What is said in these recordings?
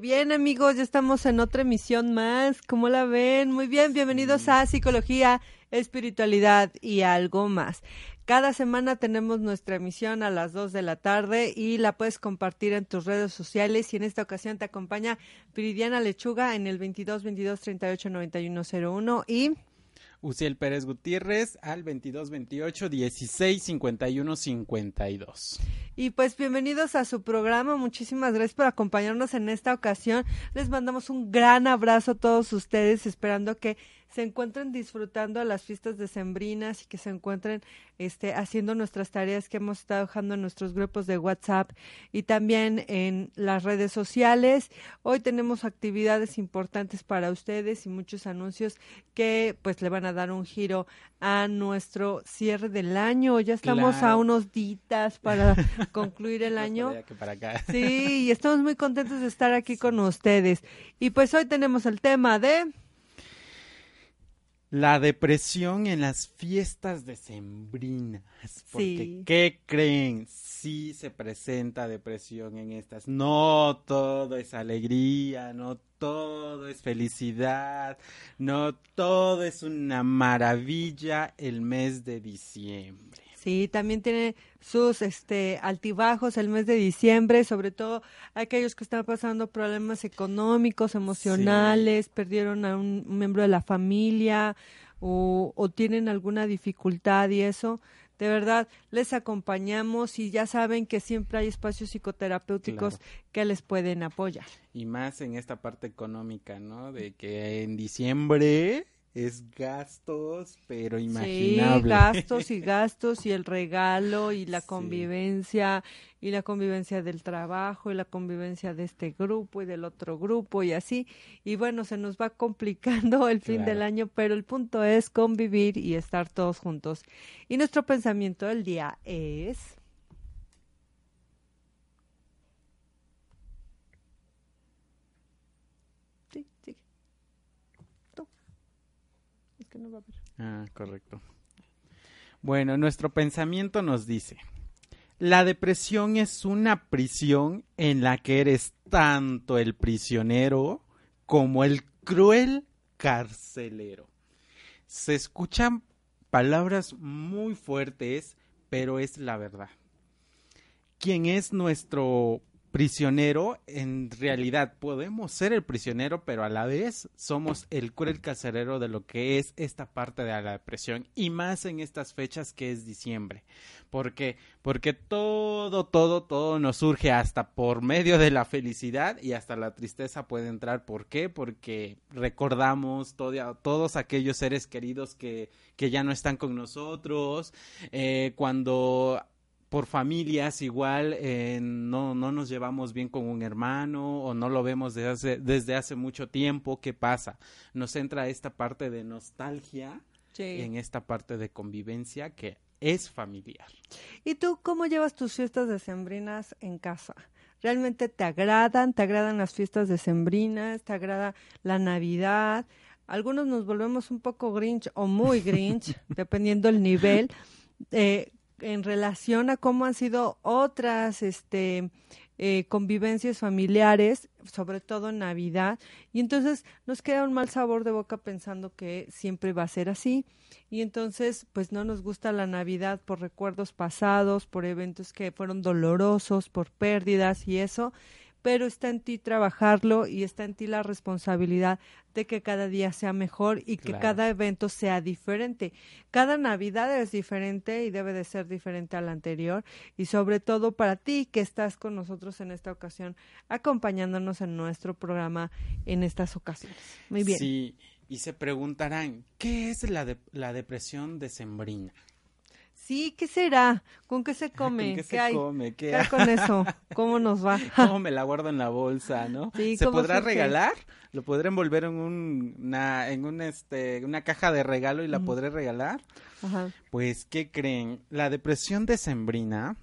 Bien, amigos, ya estamos en otra emisión más. ¿Cómo la ven? Muy bien, bienvenidos a Psicología, Espiritualidad y algo más. Cada semana tenemos nuestra emisión a las 2 de la tarde y la puedes compartir en tus redes sociales y en esta ocasión te acompaña Viridiana Lechuga en el 22 22 38 91 01 y Uciel Pérez Gutiérrez al 2228 16 51 52. Y pues bienvenidos a su programa. Muchísimas gracias por acompañarnos en esta ocasión. Les mandamos un gran abrazo a todos ustedes, esperando que se encuentren disfrutando las fiestas decembrinas y que se encuentren este, haciendo nuestras tareas que hemos estado dejando en nuestros grupos de WhatsApp y también en las redes sociales. Hoy tenemos actividades importantes para ustedes y muchos anuncios que pues le van a dar un giro a nuestro cierre del año. Ya estamos Claro. a unos ditas para concluir el año. para acá. Sí, y estamos muy contentos de estar aquí con ustedes. Y pues hoy tenemos el tema de... La depresión en las fiestas decembrinas. Porque, Sí. ¿qué creen? Sí se presenta depresión en estas. No todo es alegría, no todo es felicidad, no todo es una maravilla el mes de diciembre. Sí, también tiene sus este altibajos el mes de diciembre, sobre todo aquellos que están pasando problemas económicos, emocionales, perdieron a un miembro de la familia o, o tienen alguna dificultad y eso. De verdad, les acompañamos y ya saben que siempre hay espacios psicoterapéuticos Claro. que les pueden apoyar. Y más en esta parte económica, ¿no? De que en diciembre es gastos, pero imaginable. Sí, gastos y gastos y el regalo y la Sí. convivencia y la convivencia del trabajo y la convivencia de este grupo y del otro grupo y así. Y bueno, se nos va complicando el fin del año, pero el punto es convivir y estar todos juntos. Y nuestro pensamiento del día es... Sí, sigue. Tú. Es que Ah, correcto. Bueno, nuestro pensamiento nos dice, la depresión es una prisión en la que eres tanto el prisionero como el cruel carcelero. Se escuchan palabras muy fuertes, pero es la verdad. Quien es nuestro prisionero, en realidad podemos ser el prisionero, pero a la vez somos el cruel carcelero de lo que es esta parte de la depresión y más en estas fechas que es diciembre. ¿Por qué? Porque todo, todo, todo nos surge hasta por medio de la felicidad y hasta la tristeza puede entrar. ¿Por qué? Porque recordamos todo- todos aquellos seres queridos que, que ya no están con nosotros, eh, cuando por familias igual eh, no, no nos llevamos bien con un hermano o no lo vemos desde hace, desde hace mucho tiempo, ¿qué pasa? Nos entra esta parte de nostalgia Sí. en esta parte de convivencia que es familiar. ¿Y tú cómo llevas tus fiestas decembrinas en casa? ¿Realmente te agradan? ¿Te agradan las fiestas decembrinas? ¿Te agrada la Navidad? Algunos nos volvemos un poco grinch o muy grinch, dependiendo el nivel, eh, en relación a cómo han sido otras este, eh, convivencias familiares, sobre todo en Navidad, y entonces nos queda un mal sabor de boca pensando que siempre va a ser así, y entonces pues no nos gusta la Navidad por recuerdos pasados, por eventos que fueron dolorosos, por pérdidas y eso, pero está en ti trabajarlo y está en ti la responsabilidad de que cada día sea mejor y que Claro. cada evento sea diferente. Cada Navidad es diferente y debe de ser diferente a la anterior y sobre todo para ti que estás con nosotros en esta ocasión acompañándonos en nuestro programa en estas ocasiones. Muy bien. Sí, y se preguntarán, ¿qué es la, de- la depresión decembrina? Sí, ¿qué será? ¿Con qué se come? ¿Con qué se hay? come? ¿Qué ¿Qué hay con eso? ¿Cómo nos va? ¿Cómo me la guardo en la bolsa, no? Sí, ¿Se ¿cómo podrá surge? regalar? ¿Lo podré envolver en un, una, en un, este, una caja de regalo y la podré regalar? Ajá, Pues, ¿qué creen? La depresión decembrina,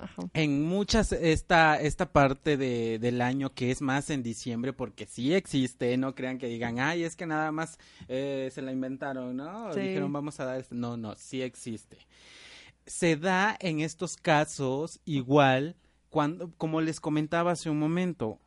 ajá. en muchas, esta, esta parte de, del año que es más en diciembre, porque sí existe, no crean que digan, ay, es que nada más eh, se la inventaron, ¿no? Sí. Dijeron, vamos a dar, esto". no, no, sí existe. Se da en estos casos igual, cuando, como les comentaba hace un momento,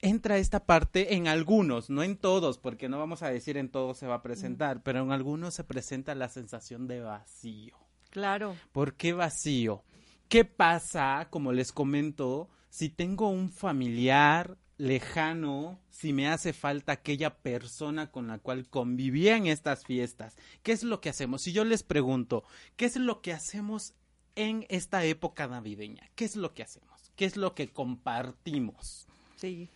entra esta parte en algunos, no en todos, porque no vamos a decir en todos se va a presentar, pero en algunos se presenta la sensación de vacío. Claro. ¿Por qué vacío? ¿Qué pasa, como les comento, si tengo un familiar lejano, si me hace falta aquella persona con la cual convivía en estas fiestas? ¿Qué es lo que hacemos? Si yo les pregunto, ¿qué es lo que hacemos en esta época navideña? ¿Qué es lo que hacemos? ¿Qué es lo que compartimos? Sí.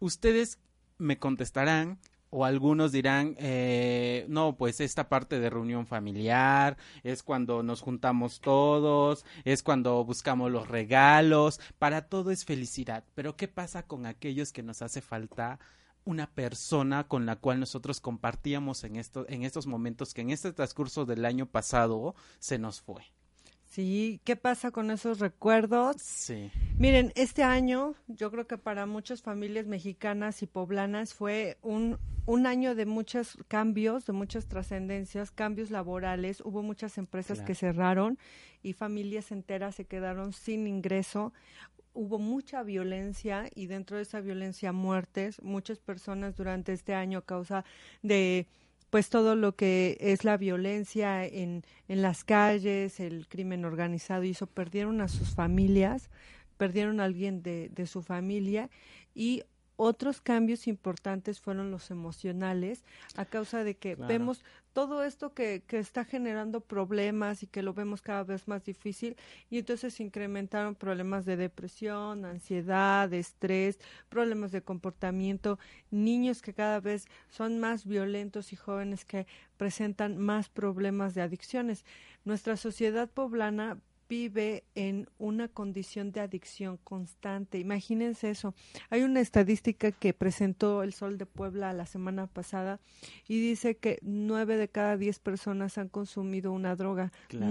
ustedes me contestarán o algunos dirán, eh, no, pues esta parte de reunión familiar es cuando nos juntamos todos, es cuando buscamos los regalos, para todo es felicidad. Pero ¿qué pasa con aquellos que nos hace falta una persona con la cual nosotros compartíamos en, esto, en estos momentos que en este transcurso del año pasado se nos fue? Sí, ¿qué pasa con esos recuerdos? Sí, Miren, este año yo creo que para muchas familias mexicanas y poblanas fue un, un año de muchos cambios, de muchas trascendencias, cambios laborales. Hubo muchas empresas Claro. que cerraron y familias enteras se quedaron sin ingreso. Hubo mucha violencia y dentro de esa violencia muertes. Muchas personas durante este año a causa de pues todo lo que es la violencia en, en las calles, el crimen organizado y eso, perdieron a sus familias, perdieron a alguien de, de su familia y otros cambios importantes fueron los emocionales a causa de que Claro. vemos todo esto que, que está generando problemas y que lo vemos cada vez más difícil y entonces se incrementaron problemas de depresión, ansiedad, estrés, problemas de comportamiento, niños que cada vez son más violentos y jóvenes que presentan más problemas de adicciones. Nuestra sociedad poblana vive en una condición de adicción constante. Imagínense eso. Hay una estadística que presentó el Sol de Puebla la semana pasada y dice que nueve de cada diez personas han consumido una droga. Claro.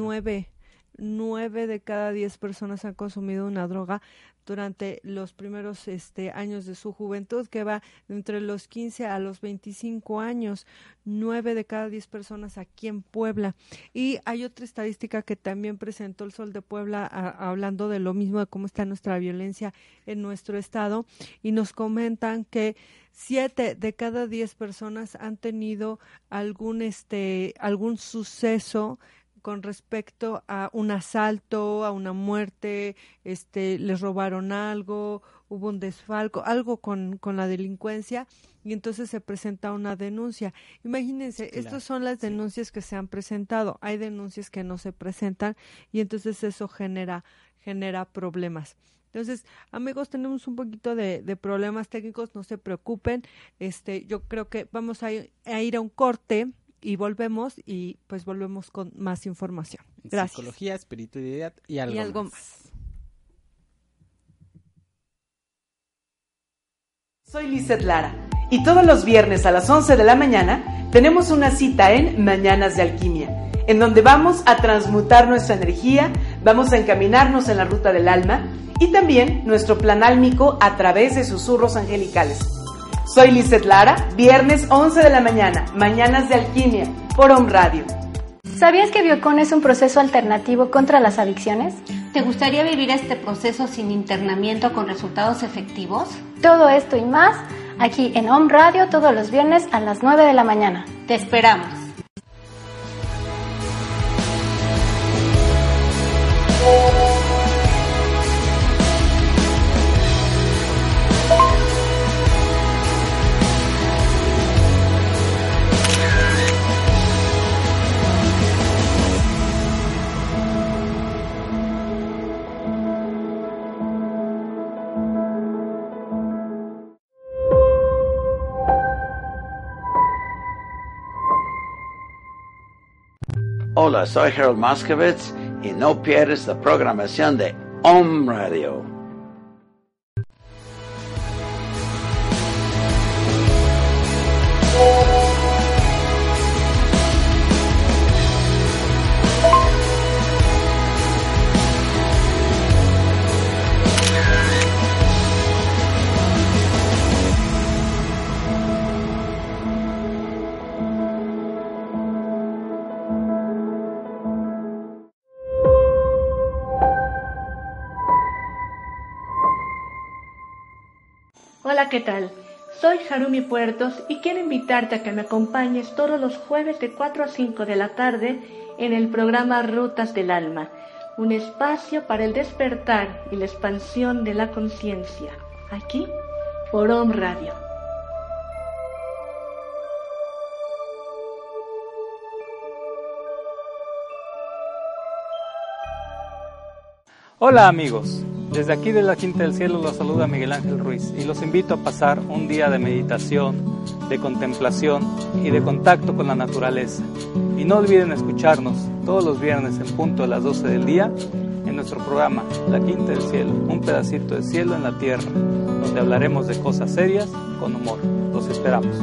Nueve. Nueve de cada diez personas han consumido una droga durante los primeros este, años de su juventud, que va entre los 15 a los 25 años. Nueve de cada diez personas aquí en Puebla. Y hay otra estadística que también presentó el Sol de Puebla hablando de lo mismo, de cómo está nuestra violencia en nuestro estado. Y nos comentan que siete de cada diez personas han tenido algún, este, algún suceso con respecto a un asalto, a una muerte, este, les robaron algo, hubo un desfalco, algo con, con la delincuencia y entonces se presenta una denuncia. Imagínense, Claro, estas son las sí. denuncias que se han presentado. Hay denuncias que no se presentan y entonces eso genera, genera problemas. Entonces, amigos, tenemos un poquito de, de problemas técnicos, no se preocupen. Este, yo creo que vamos a ir a, ir a un corte y volvemos y pues volvemos con más información. Gracias. Psicología, espiritualidad y algo, y algo más. más. Soy Lizeth Lara y todos los viernes a las 11 de la mañana tenemos una cita en Mañanas de Alquimia, en donde vamos a transmutar nuestra energía, vamos a encaminarnos en la ruta del alma y también nuestro plan álmico a través de susurros angelicales. Soy Lizeth Lara, viernes 11 de la mañana, Mañanas de Alquimia, por Home Radio. ¿Sabías que Biocon es un proceso alternativo contra las adicciones? ¿Te gustaría vivir este proceso sin internamiento con resultados efectivos? Todo esto y más aquí en Home Radio todos los viernes a las 9 de la mañana. Te esperamos. Hola, soy Harold Moskowitz y no pierdes la programación de Om Radio. Hola, ¿qué tal? Soy Harumi Puertos y quiero invitarte a que me acompañes todos los jueves de 4 a 5 de la tarde en el programa Rutas del Alma, un espacio para el despertar y la expansión de la conciencia, aquí por Om Radio. Hola amigos, desde aquí de la Quinta del Cielo los saluda Miguel Ángel Ruiz y los invito a pasar un día de meditación, de contemplación y de contacto con la naturaleza. Y no olviden escucharnos todos los viernes en punto a las 12 del día en nuestro programa La Quinta del Cielo, un pedacito de cielo en la tierra, donde hablaremos de cosas serias con humor. Los esperamos.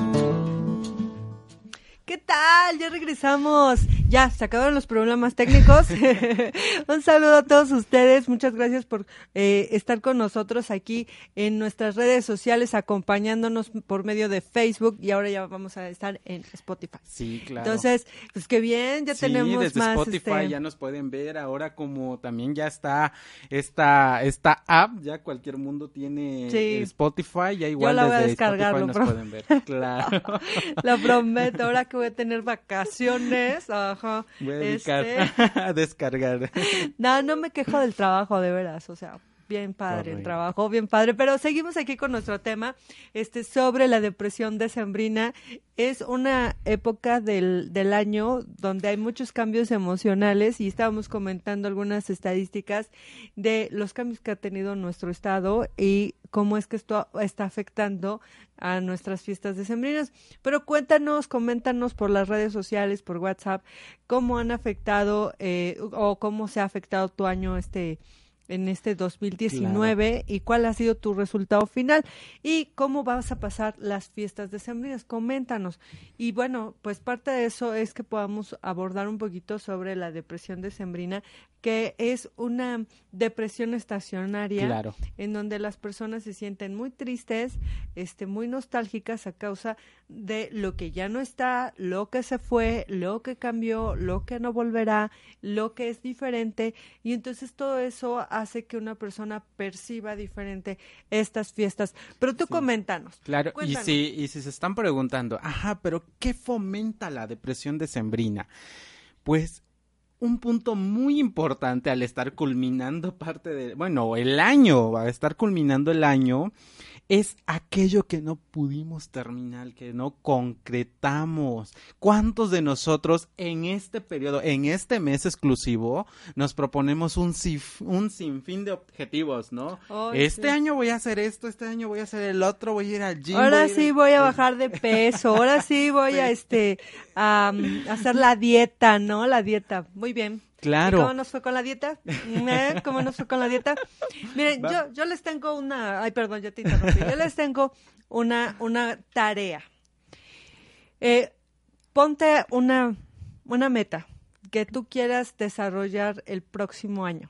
¿Qué tal? Ya regresamos. Ya, se acabaron los problemas técnicos. Un saludo a todos ustedes. Muchas gracias por eh, estar con nosotros aquí en nuestras redes sociales, acompañándonos por medio de Facebook y ahora ya vamos a estar en Spotify. Sí, claro. Entonces, pues qué bien, ya Sí, tenemos desde más. Spotify este, ya nos pueden ver. Ahora como también ya está esta, esta app, ya cualquier mundo tiene Sí. Spotify, ya igual la voy a descargar, Spotify nos pro- pueden ver. Claro. Lo prometo, ahora que voy a tener vacaciones, Voy a dedicar este, a descargar. No, no me quejo del trabajo, de veras, o sea, bien padre el Correcto. trabajo, bien padre, pero seguimos aquí con nuestro tema, este, sobre la depresión decembrina. Es una época del, del año donde hay muchos cambios emocionales y estábamos comentando algunas estadísticas de los cambios que ha tenido nuestro estado y cómo es que esto está afectando a nuestras fiestas decembrinas. Pero cuéntanos, coméntanos por las redes sociales, por WhatsApp, cómo han afectado eh, o cómo se ha afectado tu año este en este 2019 y cuál ha sido tu resultado final y cómo vas a pasar las fiestas decembrinas. Coméntanos. Y bueno, pues parte de eso es que podamos abordar un poquito sobre la depresión decembrina, que es una depresión estacionaria Claro. en donde las personas se sienten muy tristes, este, muy nostálgicas a causa de lo que ya no está, lo que se fue, lo que cambió, lo que no volverá, lo que es diferente, y entonces todo eso hace que una persona perciba diferente estas fiestas. Pero tú coméntanos. Claro, y si, y si se están preguntando, ajá, pero ¿qué fomenta la depresión decembrina? Pues un punto muy importante al estar culminando parte de, bueno, el año, a estar culminando el año, es aquello que no pudimos terminar, que no concretamos. ¿Cuántos de nosotros en este periodo, en este mes exclusivo, nos proponemos un, un sinfín de objetivos, ¿no? Este sí. año voy a hacer esto, este año voy a hacer el otro, voy a ir al gym. voy a Ahora ir sí a- voy a bajar de peso, ahora sí voy a este a hacer la dieta, ¿no? La dieta. Muy bien. Claro. ¿Y cómo nos fue con la dieta? ¿Cómo nos fue con la dieta? Miren, Va. yo, yo les tengo una, ay, perdón, ya te interrumpí. Yo les tengo una, una tarea. Eh, ponte una, una meta que tú quieras desarrollar el próximo año.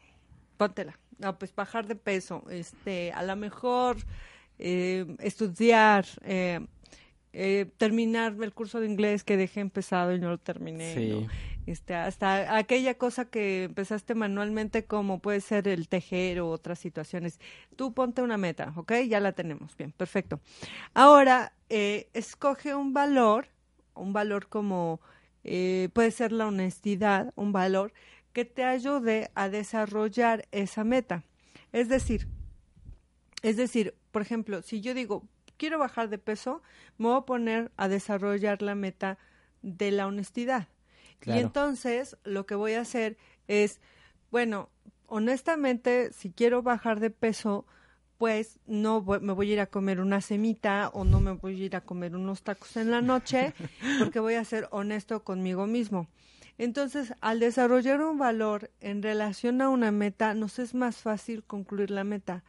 Póntela. No, pues bajar de peso, este, a lo mejor eh, estudiar, eh, eh, terminar el curso de inglés que dejé empezado y no lo terminé. Sí. ¿no? Este, hasta aquella cosa que empezaste manualmente como puede ser el tejer o otras situaciones. Tú ponte una meta, ¿ok? Ya la tenemos. Bien, perfecto. Ahora, eh, escoge un valor, un valor como eh, puede ser la honestidad, un valor que te ayude a desarrollar esa meta. Es decir, es decir, por ejemplo, si yo digo, quiero bajar de peso, me voy a poner a desarrollar la meta de la honestidad. Claro. Y entonces lo que voy a hacer es, bueno, honestamente, si quiero bajar de peso, pues no voy- me voy a ir a comer una semita o no me voy a ir a comer unos tacos en la noche, porque voy a ser honesto conmigo mismo. Entonces, al desarrollar un valor en relación a una meta, nos es más fácil concluir la meta,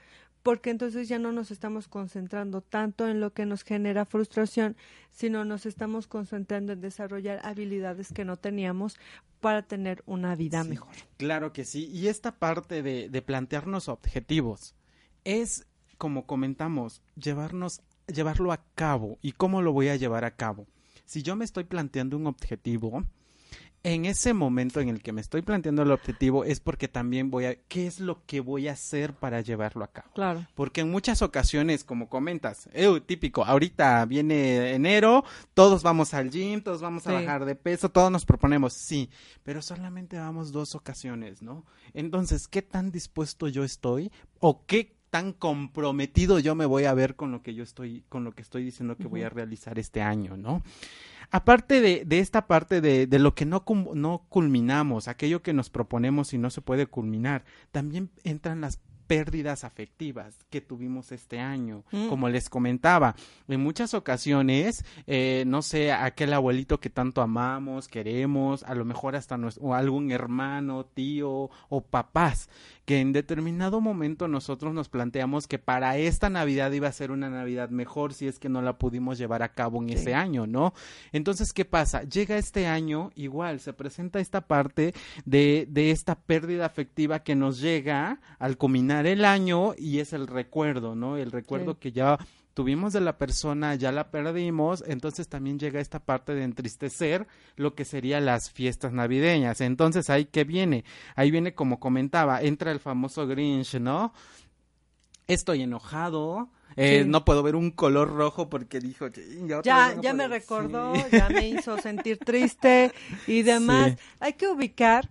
porque entonces ya no nos estamos concentrando tanto en lo que nos genera frustración, sino nos estamos concentrando en desarrollar habilidades que no teníamos para tener una vida Sí, mejor. Claro que sí. Y esta parte de, de plantearnos objetivos es, como comentamos, llevarnos, llevarlo a cabo. ¿Y cómo lo voy a llevar a cabo? Si yo me estoy planteando un objetivo, en ese momento en el que me estoy planteando el objetivo es porque también voy a, ¿qué es lo que voy a hacer para llevarlo a cabo? Claro. Porque en muchas ocasiones, como comentas, eh, típico, ahorita viene enero, todos vamos al gym, todos vamos a bajar de peso, todos nos proponemos, sí, pero solamente vamos dos ocasiones, ¿no? Entonces, ¿qué tan dispuesto yo estoy o qué tan comprometido yo me voy a ver con lo que yo estoy, con lo que estoy diciendo que voy a realizar este año, ¿no? Aparte de, de esta parte de, de lo que no, no culminamos, aquello que nos proponemos y no se puede culminar, también entran las pérdidas afectivas que tuvimos este año. Mm. Como les comentaba, en muchas ocasiones, eh, no sé, aquel abuelito que tanto amamos, queremos, a lo mejor hasta nues- o algún hermano, tío o papás, que en determinado momento nosotros nos planteamos que para esta Navidad iba a ser una Navidad mejor si es que no la pudimos llevar a cabo en ese año, ¿no? Entonces, ¿qué pasa? Llega este año, igual, se presenta esta parte de, de esta pérdida afectiva que nos llega al culminar el año y es el recuerdo, ¿no? El recuerdo Sí. que ya tuvimos de la persona, ya la perdimos, entonces también llega esta parte de entristecer lo que serían las fiestas navideñas. Entonces, ahí que viene, ahí viene como comentaba, entra el famoso Grinch, ¿no? Estoy enojado, eh, Sí. no puedo ver un color rojo porque dijo, "Chin, ya, Ya, no ya me puedo". recordó, Sí. ya me hizo sentir triste y demás. Sí. Hay que ubicar,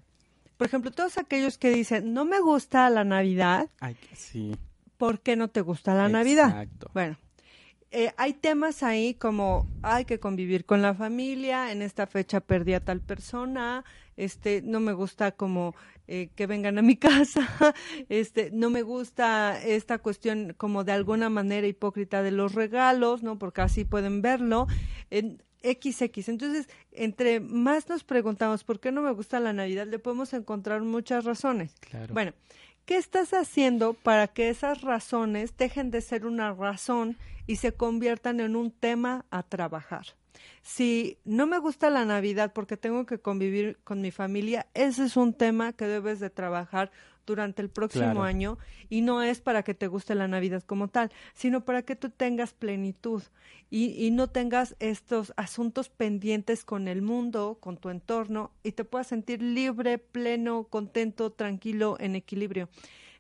por ejemplo, todos aquellos que dicen, no me gusta la Navidad, Ay, sí. ¿por qué no te gusta la Navidad? Exacto. Bueno, eh, hay temas ahí como hay que convivir con la familia, en esta fecha perdí a tal persona, este, no me gusta como eh, que vengan a mi casa, este, no me gusta esta cuestión como de alguna manera hipócrita de los regalos, ¿no? Porque así pueden verlo. XX. Entonces, entre más nos preguntamos por qué no me gusta la Navidad, le podemos encontrar muchas razones. Claro. Bueno, ¿qué estás haciendo para que esas razones dejen de ser una razón y se conviertan en un tema a trabajar? Si no me gusta la Navidad porque tengo que convivir con mi familia, ese es un tema que debes de trabajar durante el próximo Claro. año y no es para que te guste la Navidad como tal, sino para que tú tengas plenitud y, y no tengas estos asuntos pendientes con el mundo, con tu entorno y te puedas sentir libre, pleno, contento, tranquilo, en equilibrio.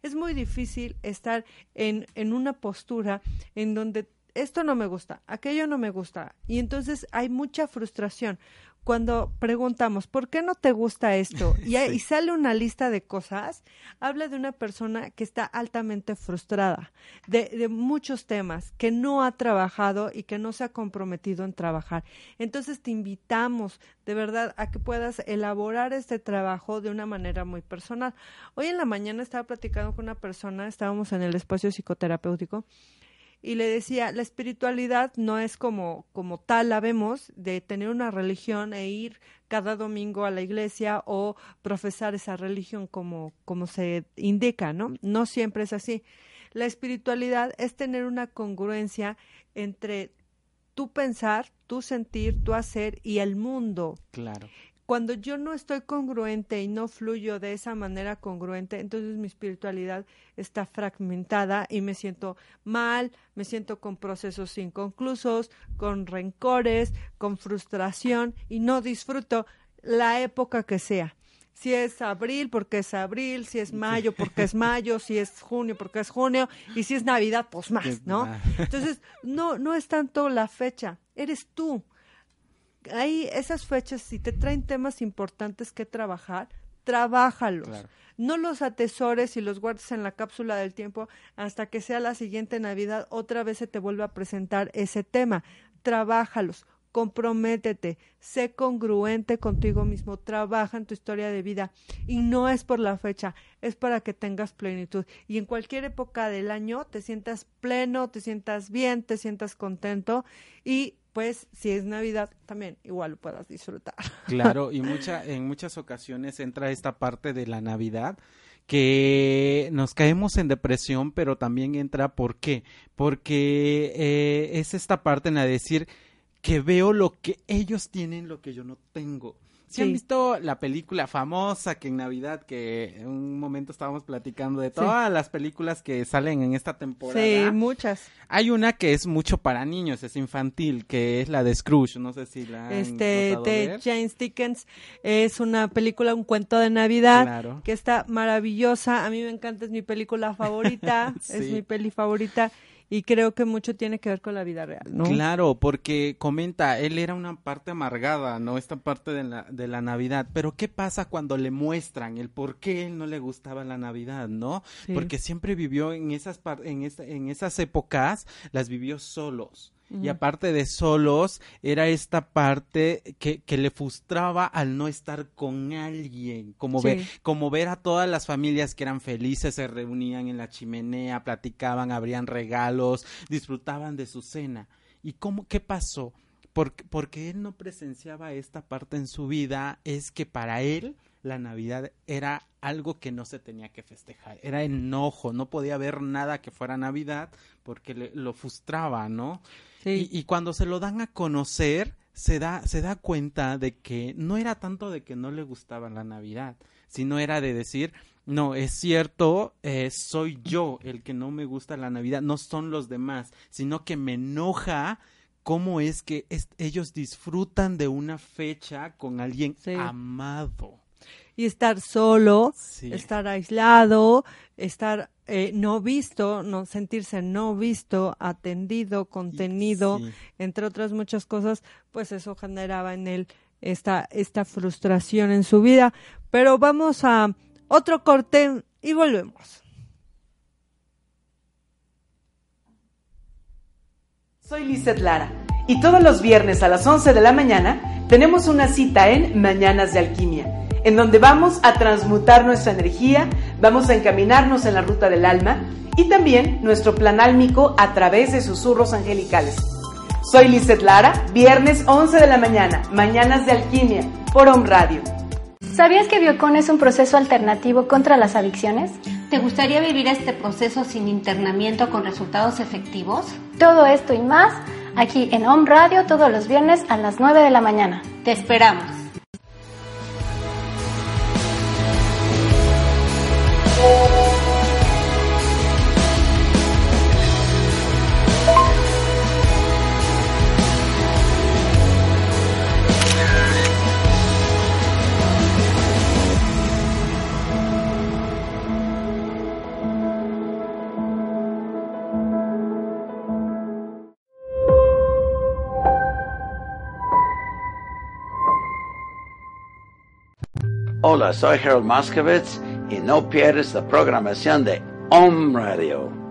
Es muy difícil estar en, en una postura en donde esto no me gusta, aquello no me gusta y entonces hay mucha frustración. Cuando preguntamos, ¿por qué no te gusta esto? Y, y sale una lista de cosas, habla de una persona que está altamente frustrada, de, de muchos temas, que no ha trabajado y que no se ha comprometido en trabajar. Entonces te invitamos de verdad a que puedas elaborar este trabajo de una manera muy personal. Hoy en la mañana estaba platicando con una persona, estábamos en el espacio psicoterapéutico y le decía, la espiritualidad no es como, como tal la vemos, de tener una religión e ir cada domingo a la iglesia o profesar esa religión como, como se indica, ¿no? No siempre es así. La espiritualidad es tener una congruencia entre tu pensar, tu sentir, tu hacer y el mundo Claro. Cuando yo no estoy congruente y no fluyo de esa manera congruente, entonces mi espiritualidad está fragmentada y me siento mal, me siento con procesos inconclusos, con rencores, con frustración y no disfruto la época que sea. Si es abril, porque es abril, si es mayo, porque es mayo, si es junio, porque es junio, y si es Navidad, pues más, ¿no? Entonces, no, no es tanto la fecha, eres tú hay esas fechas, si te traen temas importantes que trabajar, trabájalos. Claro. No los atesores y los guardes en la cápsula del tiempo hasta que sea la siguiente Navidad, otra vez se te vuelve a presentar ese tema. Trabájalos, comprométete, sé congruente contigo mismo, trabaja en tu historia de vida y no es por la fecha, es para que tengas plenitud y en cualquier época del año te sientas pleno, te sientas bien, te sientas contento y pues si es Navidad también igual lo puedas disfrutar. Claro, y mucha, en muchas ocasiones entra esta parte de la Navidad que nos caemos en depresión, pero también entra, ¿por qué? Porque eh, es esta parte en la de decir que veo lo que ellos tienen, lo que yo no tengo. ¿Sí, han visto la película famosa que en Navidad, que en un momento estábamos platicando de todas las películas que salen en esta temporada? Sí, muchas. Hay una que es mucho para niños, es infantil, que es la de Scrooge, no sé si la han Este, de ver. James Dickens es una película, un cuento de Navidad Claro. que está maravillosa. A mí me encanta, es mi película favorita, es Sí. mi peli favorita y creo que mucho tiene que ver con la vida real, ¿no? Claro, porque comenta, él era una parte amargada, ¿no? Esta parte de la, de la Navidad. Pero ¿qué pasa cuando le muestran el por qué él no le gustaba la Navidad, ¿no? Sí. Porque siempre vivió en esas, en, esta- en esas épocas, las vivió solos. Y aparte de solos, era esta parte que, que le frustraba al no estar con alguien, como, Sí. ver, como ver a todas las familias que eran felices, se reunían en la chimenea, platicaban, abrían regalos, disfrutaban de su cena. ¿Y cómo, qué pasó? Porque, porque él no presenciaba esta parte en su vida, es que para él la Navidad era algo que no se tenía que festejar, era enojo, no podía ver nada que fuera Navidad porque le- lo frustraba, ¿no? Sí. Y, y cuando se lo dan a conocer, se da, se da cuenta de que no era tanto de que no le gustaba la Navidad, sino era de decir, no, es cierto, eh, soy yo el que no me gusta la Navidad, no son los demás, sino que me enoja cómo es que es- ellos disfrutan de una fecha con alguien Sí. amado. Y estar solo, Sí. estar aislado, estar eh, no visto, no sentirse no visto, atendido, contenido, Sí. entre otras muchas cosas, pues eso generaba en él esta esta frustración en su vida. Pero vamos a otro corte y volvemos. Soy Lizeth Lara y todos los viernes a las 11 de la mañana tenemos una cita en Mañanas de Alquimia, en donde vamos a transmutar nuestra energía, vamos a encaminarnos en la ruta del alma y también nuestro plan álmico a través de susurros angelicales. Soy Lizeth Lara, viernes 11 de la mañana, Mañanas de Alquimia, por Home Radio. ¿Sabías que Biocon es un proceso alternativo contra las adicciones? ¿Te gustaría vivir este proceso sin internamiento con resultados efectivos? Todo esto y más aquí en Home Radio todos los viernes a las 9 de la mañana. Te esperamos. Hola, soy Harold Moskowitz y no pierdes la programación de Om Radio.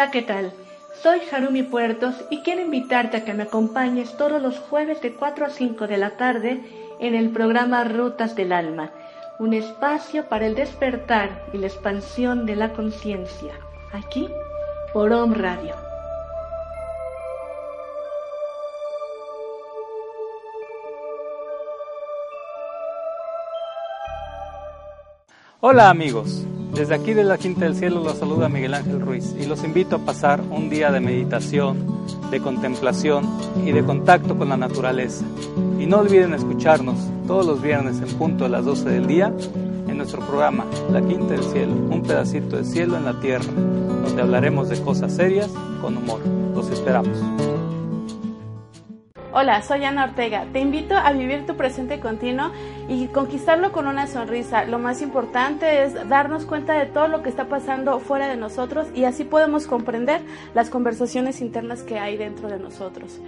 Hola, ¿qué tal? Soy Harumi Puertos y quiero invitarte a que me acompañes todos los jueves de 4 a 5 de la tarde en el programa Rutas del Alma, un espacio para el despertar y la expansión de la conciencia, aquí por Om Radio. Hola amigos, desde aquí de la Quinta del Cielo los saluda Miguel Ángel Ruiz y los invito a pasar un día de meditación, de contemplación y de contacto con la naturaleza. Y no olviden escucharnos todos los viernes en punto de las 12 del día en nuestro programa La Quinta del Cielo, un pedacito de cielo en la tierra, donde hablaremos de cosas serias con humor. Los esperamos. Hola, soy Ana Ortega. Te invito a vivir tu presente continuo y conquistarlo con una sonrisa. Lo más importante es darnos cuenta de todo lo que está pasando fuera de nosotros y así podemos comprender las conversaciones internas que hay dentro de nosotros.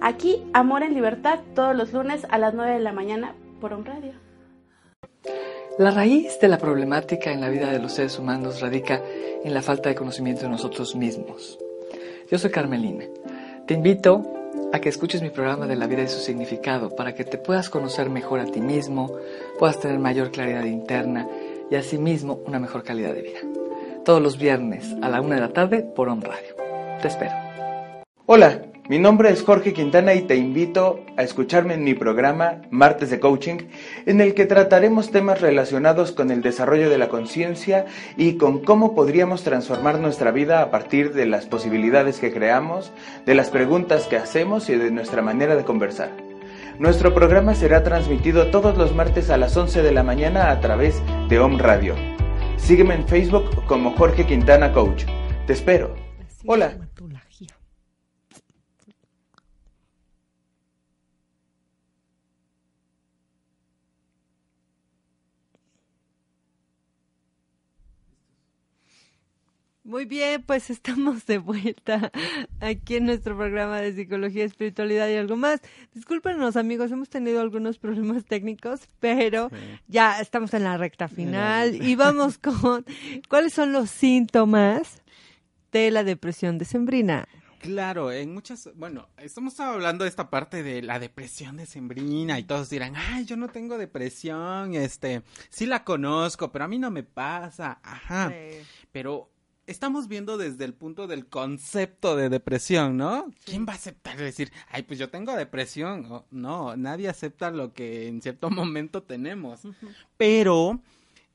Aquí, Amor en Libertad, todos los lunes a las 9 de la mañana por un radio. La raíz de la problemática en la vida de los seres humanos radica en la falta de conocimiento de nosotros mismos. Yo soy Carmelina. Te invito a que escuches mi programa de la vida y su significado para que te puedas conocer mejor a ti mismo, puedas tener mayor claridad interna y asimismo una mejor calidad de vida. Todos los viernes a la una de la tarde por On Radio. Te espero. Hola, mi nombre es Jorge Quintana y te invito a escucharme en mi programa Martes de Coaching, en el que trataremos temas relacionados con el desarrollo de la conciencia y con cómo podríamos transformar nuestra vida a partir de las posibilidades que creamos, de las preguntas que hacemos y de nuestra manera de conversar. Nuestro programa será transmitido todos los martes a las 11 de la mañana a través de Home Radio. Sígueme en Facebook como Jorge Quintana Coach. Te espero. Hola. Muy bien, pues estamos de vuelta aquí en nuestro programa de psicología, espiritualidad y algo más. Discúlpenos amigos, hemos tenido algunos problemas técnicos, pero ya estamos en la recta final y vamos con cuáles son los síntomas de la depresión decembrina. Claro, en muchas, bueno, estamos hablando de esta parte de la depresión decembrina y todos dirán, ay, yo no tengo depresión, este, sí la conozco, pero a mí no me pasa, ajá, pero estamos viendo desde el punto del concepto de depresión, ¿no? ¿Quién va a aceptar decir, ay, pues yo tengo depresión? no, nadie acepta lo que en cierto momento tenemos. Pero,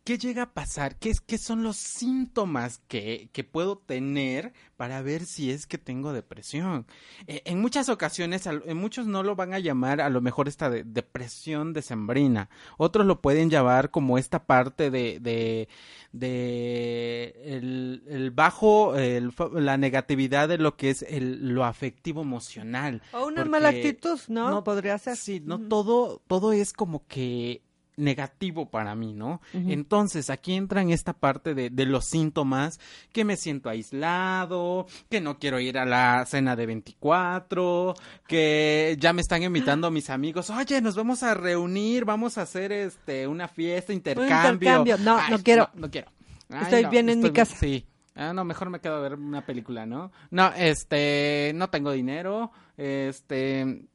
¿qué llega a pasar? ¿Qué, es, qué son los síntomas que, que, puedo tener para ver si es que tengo depresión? Eh, en muchas ocasiones, en muchos no lo van a llamar a lo mejor esta de, depresión decembrina. Otros lo pueden llamar como esta parte de, de de el, bajo, la negatividad de lo que es el, lo afectivo emocional. O una mala actitud, ¿no? Podría ser. Sí, no todo, todo es como que negativo para mí, ¿no? Entonces, aquí entra en esta parte de, de, los síntomas, que me siento aislado, que no quiero ir a la cena de 24, que ya me están invitando mis amigos, oye, nos vamos a reunir, vamos a hacer este una fiesta, intercambio. No, no quiero. No, quiero. estoy bien en mi casa. Sí. Ah, no, mejor me quedo a ver una película, ¿no? No, este, no tengo dinero, este,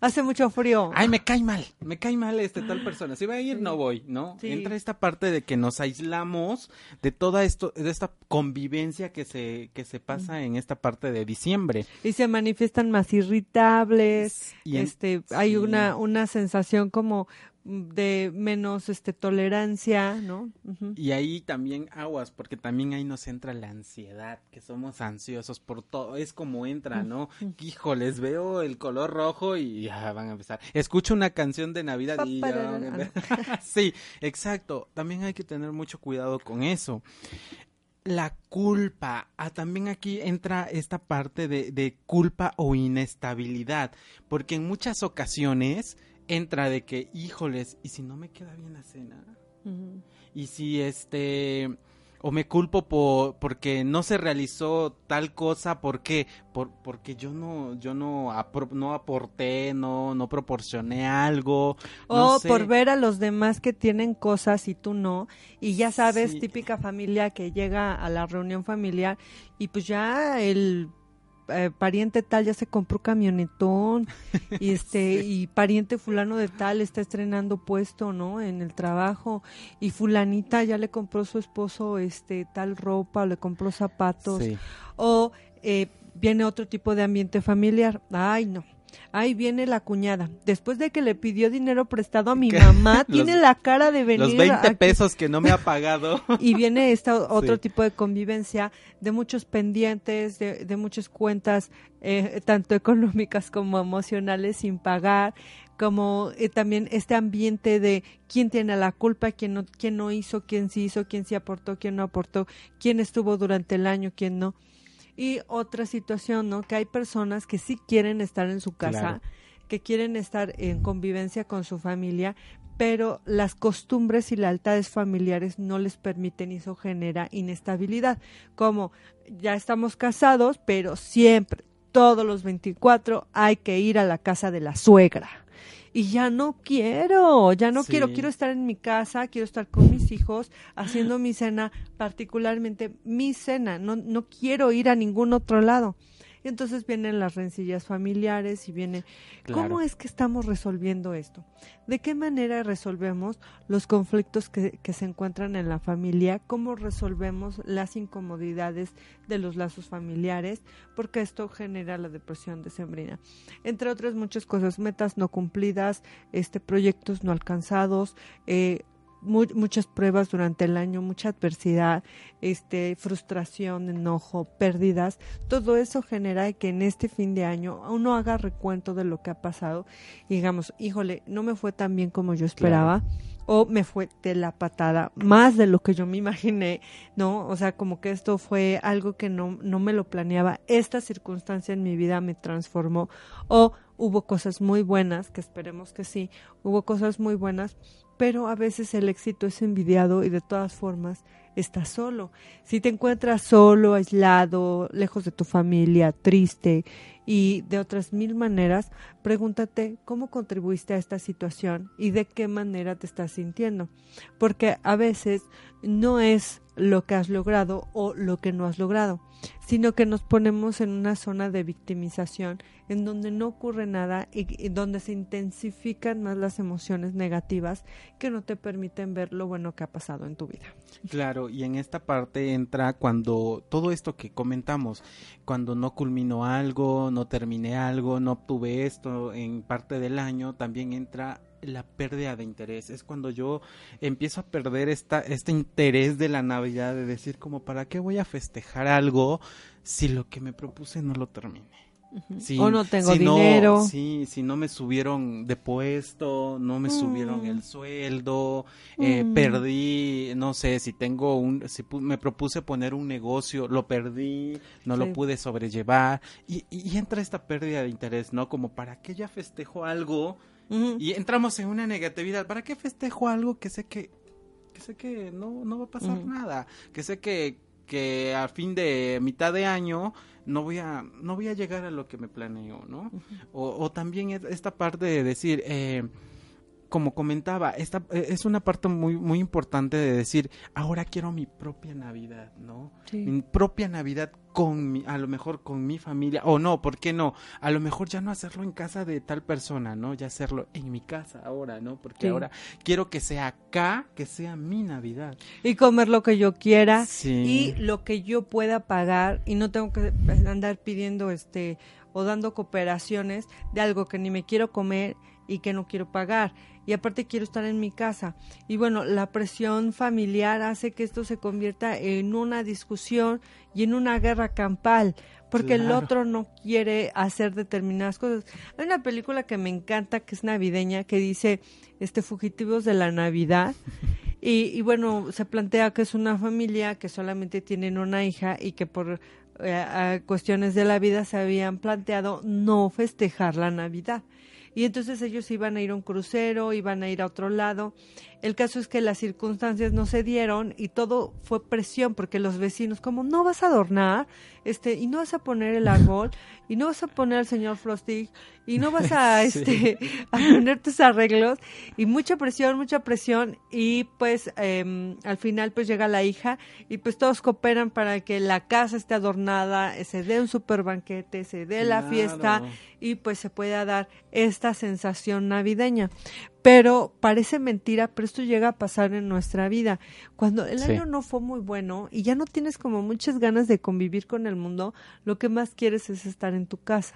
hace mucho frío. Ay, me cae mal, me cae mal este tal persona. Si va a ir, no voy, ¿no? Entra esta parte de que nos aislamos de toda esto, de esta convivencia que se, que se pasa en esta parte de diciembre. Y se manifiestan más irritables, y este, hay una, una sensación como de menos este tolerancia, ¿no? Y ahí también aguas, porque también ahí nos entra la ansiedad, que somos ansiosos por todo, es como entra, ¿no? Híjoles, veo el color rojo y ya van a empezar. Escucho una canción de Navidad y ya Sí, exacto. También hay que tener mucho cuidado con eso. La culpa, ah, también aquí entra esta parte de, de culpa o inestabilidad, porque en muchas ocasiones entra de que, híjoles, ¿y si no me queda bien la cena? Y si este o me culpo por porque no se realizó tal cosa porque por porque yo no yo no no aporté no no proporcioné algo o por ver a los demás que tienen cosas y tú no y ya sabes típica familia que llega a la reunión familiar y pues ya el eh, pariente tal ya se compró camionetón y este y pariente fulano de tal está estrenando puesto no en el trabajo y fulanita ya le compró su esposo este tal ropa o le compró zapatos o eh, viene otro tipo de ambiente familiar. Ay no Ahí viene la cuñada. Después de que le pidió dinero prestado a mi mamá, tiene la cara de venir. Los 20 pesos que no me ha pagado. Y viene esta otro tipo de convivencia, de muchos pendientes, de, de muchas cuentas, eh, tanto económicas como emocionales, sin pagar como eh, también este ambiente de quién tiene la culpa, quién no, quién no hizo, quién sí hizo, quién sí aportó, quién no aportó, quién estuvo durante el año, quién no. Y otra situación, ¿no? Que hay personas que sí quieren estar en su casa, que quieren estar en convivencia con su familia, pero las costumbres y lealtades familiares no les permiten y eso genera inestabilidad. Como ya estamos casados, pero siempre, todos los 24, hay que ir a la casa de la suegra. Y ya no quiero, ya no Sí. quiero, quiero estar en mi casa, quiero estar con mis hijos, haciendo mi cena, particularmente mi cena, no, no quiero ir a ningún otro lado. Y entonces vienen las rencillas familiares y viene, ¿cómo es que estamos resolviendo esto? ¿De qué manera resolvemos los conflictos que, que se encuentran en la familia? ¿Cómo resolvemos las incomodidades de los lazos familiares? Porque esto genera la depresión decembrina. Entre otras muchas cosas, metas no cumplidas, este, proyectos no alcanzados, eh, mu- muchas pruebas durante el año, mucha adversidad, este, frustración, enojo, pérdidas, todo eso genera que en este fin de año uno haga recuento de lo que ha pasado y digamos, híjole, no me fue tan bien como yo esperaba. O me fue de la patada, más de lo que yo me imaginé, ¿no? O sea, como que esto fue algo que no, no me lo planeaba. Esta circunstancia en mi vida me transformó. O hubo cosas muy buenas, que esperemos que sí, hubo cosas muy buenas, pero a veces el éxito es envidiado y de todas formas estás solo. Si te encuentras solo, aislado, lejos de tu familia, triste y de otras mil maneras, pregúntate cómo contribuiste a esta situación y de qué manera te estás sintiendo. Porque a veces no es lo que has logrado o lo que no has logrado, sino que nos ponemos en una zona de victimización en donde no ocurre nada y, donde se intensifican más las emociones negativas que no te permiten ver lo bueno que ha pasado en tu vida. Claro, y en esta parte entra cuando todo esto que comentamos, cuando no culminó algo, no terminé algo, no obtuve esto en parte del año, también entra la pérdida de interés. Es cuando yo empiezo a perder esta, este interés de la Navidad, de decir como, ¿para qué voy a festejar algo si lo que me propuse no lo terminé? Si- O no tengo si dinero. sí, si no me subieron de puesto, no me subieron Mm. el sueldo, eh, Mm. perdí, no sé, si tengo un, si me propuse poner un negocio, lo perdí, no Sí. lo pude sobrellevar y, y- y entra esta pérdida de interés, ¿no? Como para qué ya festejo algo y entramos en una negatividad, ¿para qué festejo algo que sé que, que sé que no, no va a pasar nada, que sé que que a fin de mitad de año no voy a no voy a llegar a lo que me planeo, ¿no? o, o también es- esta parte de decir eh, como comentaba, esta eh, es una parte muy muy importante de decir, ahora quiero mi propia Navidad, ¿no? Sí. Mi propia Navidad con mi, a lo mejor con mi familia, o no, ¿por qué no? A lo mejor ya no hacerlo en casa de tal persona, ¿no? Ya hacerlo en mi casa ahora, ¿no? Porque Sí. ahora quiero que sea acá, que sea mi Navidad. y comer lo que yo quiera Sí. y lo que yo pueda pagar y no tengo que andar pidiendo este o dando cooperaciones de algo que ni me quiero comer y que no quiero pagar. Y aparte quiero estar en mi casa. Y bueno la presión familiar hace que esto se convierta en una discusión y en una guerra campal porque el otro no quiere hacer determinadas cosas. Hay una película que me encanta que es navideña que dice este fugitivos de la navidad. Y, y bueno, se plantea que es una familia que solamente tienen una hija y que por eh, cuestiones de la vida se habían planteado no festejar la Navidad. Y entonces ellos iban a ir a un crucero, iban a ir a otro lado. El caso es que las circunstancias no se dieron y todo fue presión porque los vecinos como no vas a adornar, este y no vas a poner el árbol y no vas a poner al señor Frosty y no vas a Sí. este a poner tus arreglos y mucha presión, mucha presión y pues em, al final pues llega la hija y pues todos cooperan para que la casa esté adornada, se dé un super banquete, se dé la fiesta y pues se pueda dar esta sensación navideña. Pero parece mentira, pero esto llega a pasar en nuestra vida. Cuando el Sí. año no fue muy bueno y ya no tienes como muchas ganas de convivir con el mundo, lo que más quieres es estar en tu casa.